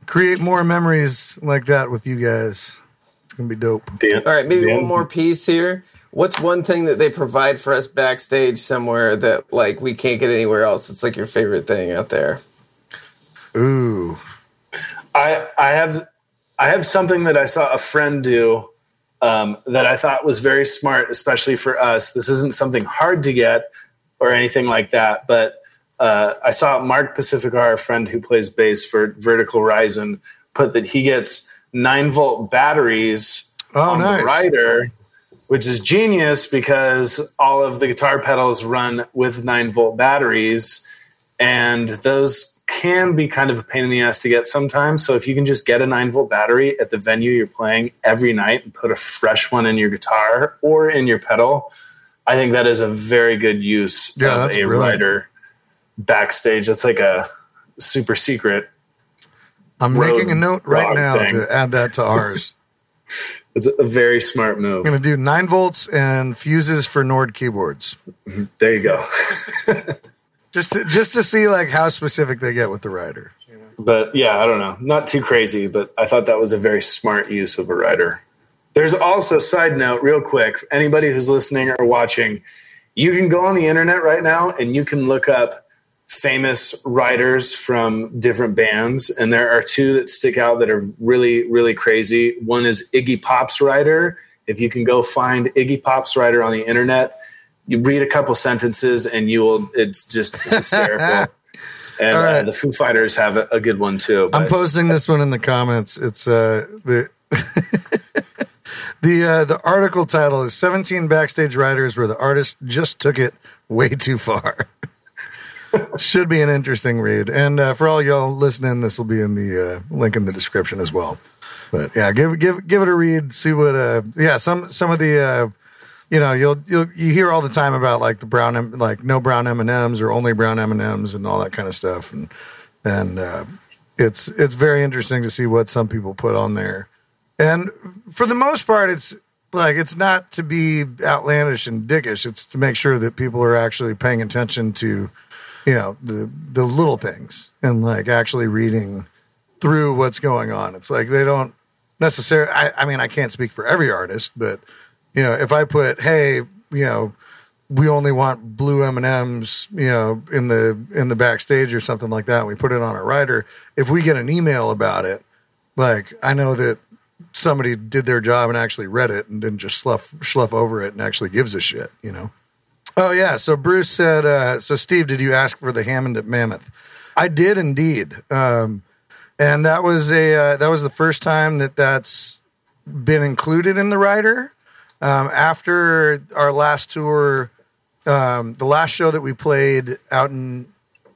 Create more memories like that with you guys. It's gonna be dope. The- All right, maybe the- one more piece here. What's one thing that they provide for us backstage somewhere that like we can't get anywhere else? It's like your favorite thing out there. Ooh. I I have I have something that I saw a friend do um, that I thought was very smart, especially for us. This isn't something hard to get or anything like that, but uh, I saw Mark Pacificar, our friend who plays bass for Vertical Horizon, put that he gets nine volt batteries Oh, on nice. the rider, which is genius because all of the guitar pedals run with nine volt batteries, and those can be kind of a pain in the ass to get sometimes. So if you can just get a nine volt battery at the venue you're playing every night and put a fresh one in your guitar or in your pedal, I think that is a very good use Yeah, of a brilliant. rider backstage. That's like a super secret. I'm making a note right now thing. to add that to ours. It's a very smart move. I'm gonna do nine volts and fuses for Nord keyboards. Mm-hmm. There you go. Just to just to see like how specific they get with the rider. But yeah, I don't know. Not too crazy, but I thought that was a very smart use of a rider. There's also, side note, real quick, anybody who's listening or watching, you can go on the internet right now and you can look up famous writers from different bands. And there are two that stick out that are really, really crazy. One is Iggy Pop's writer. If you can go find Iggy Pop's writer on the internet, you read a couple sentences and you will, it's just hysterical. And right. uh, the Foo Fighters have a, a good one too. I'm posting this one in the comments. It's uh the the uh, the article title is 17 backstage riders where the artist just took it way too far. Should be an interesting read. And uh, for all y'all listening, this will be in the uh, link in the description as well. But yeah, give give give it a read. See what uh yeah some some of the uh you know you'll you'll you hear all the time about like the brown like no brown M and M's or only brown M and M's and all that kind of stuff. And and uh, it's it's very interesting to see what some people put on there. And for the most part it's like it's not to be outlandish and dickish. It's to make sure that people are actually paying attention to you know the the little things and like actually reading through what's going on. It's like they don't necessarily I, I mean i can't speak for every artist but you know if i put hey you know we only want blue m&ms you know in the in the backstage or something like that and we put it on a rider. If we get an email about it like i know that somebody did their job and actually read it and didn't just slough slough over it and actually gives a shit you know? Oh yeah. So bruce said uh so steve did you ask for the hammond at mammoth? I did indeed. Um and that was a uh, that was the first time that that's been included in the rider um, after our last tour um, the last show that we played out in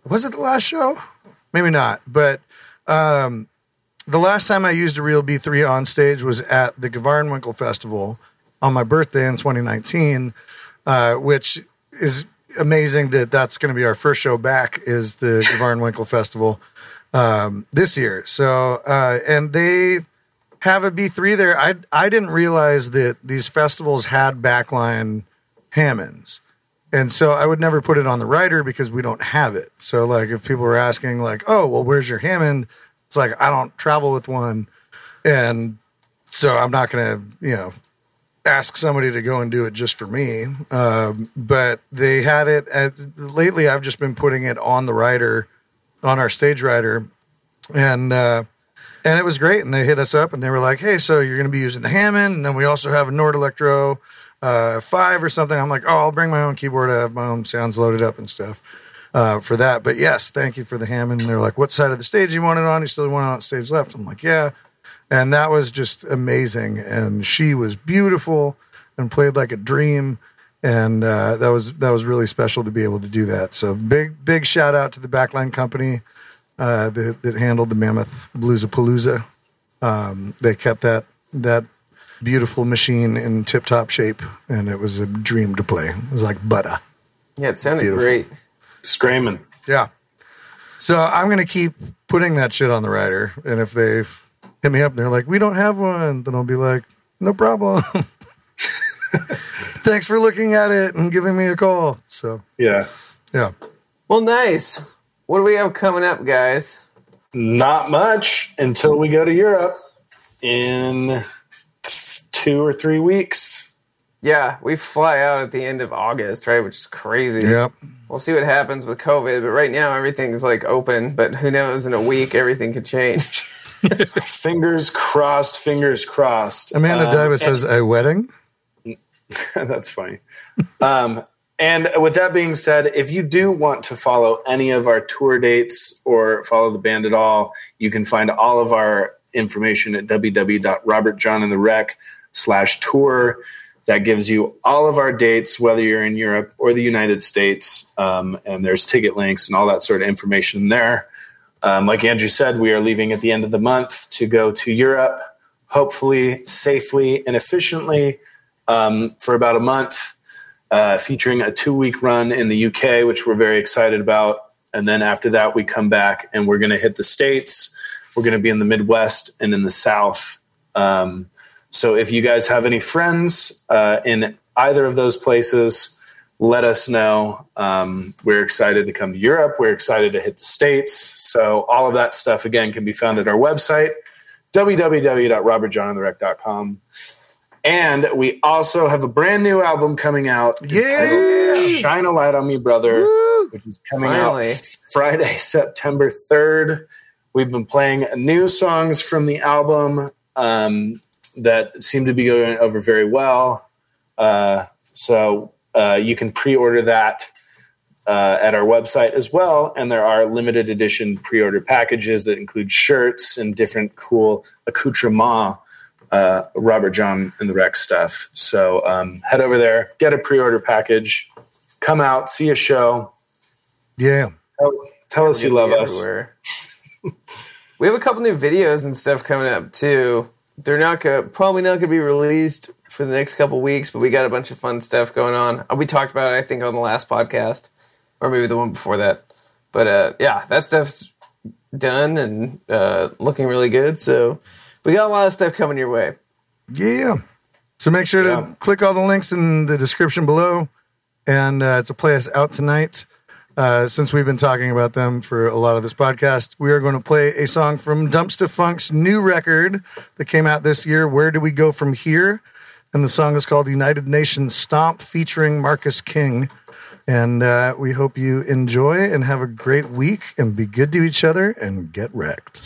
was it the last show? Maybe not, but um, the last time I used a real B3 on stage was at the Gavarnwinkle Festival on my birthday in 2019, uh, which is amazing that that's going to be our first show back is the Gavarnwinkle Festival um, this year. So, uh, and they have a B3 there. I, I didn't realize that these festivals had backline Hammonds. And so I would never put it on the writer because we don't have it. So like if people were asking like, "Oh, well where's your Hammond?" It's like I don't travel with one. And so I'm not going to, you know, ask somebody to go and do it just for me. Um, but they had it at, lately I've just been putting it on the writer on our stage writer and uh and it was great. And they hit us up and they were like, "Hey, so you're going to be using the Hammond, and then we also have a Nord Electro uh, five or something." I'm like, "Oh, I'll bring my own keyboard. I have my own sounds loaded up and stuff uh, for that." But yes, thank you for the Hammond. And they're like, "What side of the stage you want it on? You still want it on stage left?" I'm like, "Yeah," and that was just amazing. And she was beautiful and played like a dream. And uh, that was that was really special to be able to do that. So big big shout out to the Backline Company uh, that, that handled the Mammoth Bluesapalooza. Um, they kept that that beautiful machine in tip top shape, and it was a dream to play. It was like butter. Yeah, it sounded Beautiful. great. Screaming. Yeah. So I'm gonna keep putting that shit on the rider, and if they hit me up, and they're like, "We don't have one," then I'll be like, "No problem." Thanks for looking at it and giving me a call. So Yeah. yeah, Well, nice. What do we have coming up, guys? Not much until we go to Europe in two or three weeks. Yeah, we fly out at the end of August, right? Which is crazy. yep. We'll see what happens with COVID, but right now everything's like open. But who knows? In a week, everything could change. Fingers crossed, fingers crossed. Amanda Um, Davis has a wedding. That's funny. um, and with that being said, if you do want to follow any of our tour dates or follow the band at all, you can find all of our information at www.robertjonandthewreck slash tour. That gives you all of our dates, whether you're in Europe or the United States. Um, and there's ticket links and all that sort of information there. Um, like Andrew said, we are leaving at the end of the month to go to Europe, hopefully safely and efficiently um, for about a month, uh, featuring a two week run in the UK, which we're very excited about. And then after that, we come back and we're going to hit the States. We're going to be in the Midwest and in the South. Um, so if you guys have any friends uh, in either of those places, let us know. Um, we're excited to come to Europe. We're excited to hit the States. So all of that stuff, again, can be found at our website, www.robertjonandthewreck.com. And we also have a brand new album coming out. Yeah. Shine a Light on Me, Brother, which is coming Finally. out Friday, September 3rd. We've been playing new songs from the album um, that seem to be going over very well. Uh, so uh, you can pre order that uh, at our website as well. And there are limited edition pre order packages that include shirts and different cool accoutrements, uh, Robert Jon and the Wreck's stuff. So um, head over there, get a pre order package, come out, see a show. Yeah. Tell, tell us you love us. We have a couple new videos and stuff coming up too. They're not gonna probably not gonna be released for the next couple weeks, but we got a bunch of fun stuff going on. Uh, We talked about it, I think, on the last podcast, or maybe the one before that. But uh, yeah, that stuff's done and uh, looking really good. So we got a lot of stuff coming your way. Yeah. So make sure Yeah. to click all the links in the description below and uh, to play us out tonight. Uh, since we've been talking about them for a lot of this podcast, we are going to play a song from Dumpstaphunk's new record that came out this year. Where do we go from here? And the song is called United Nations Stomp featuring Marcus King. And uh, we hope you enjoy and have a great week and be good to each other and get wrecked.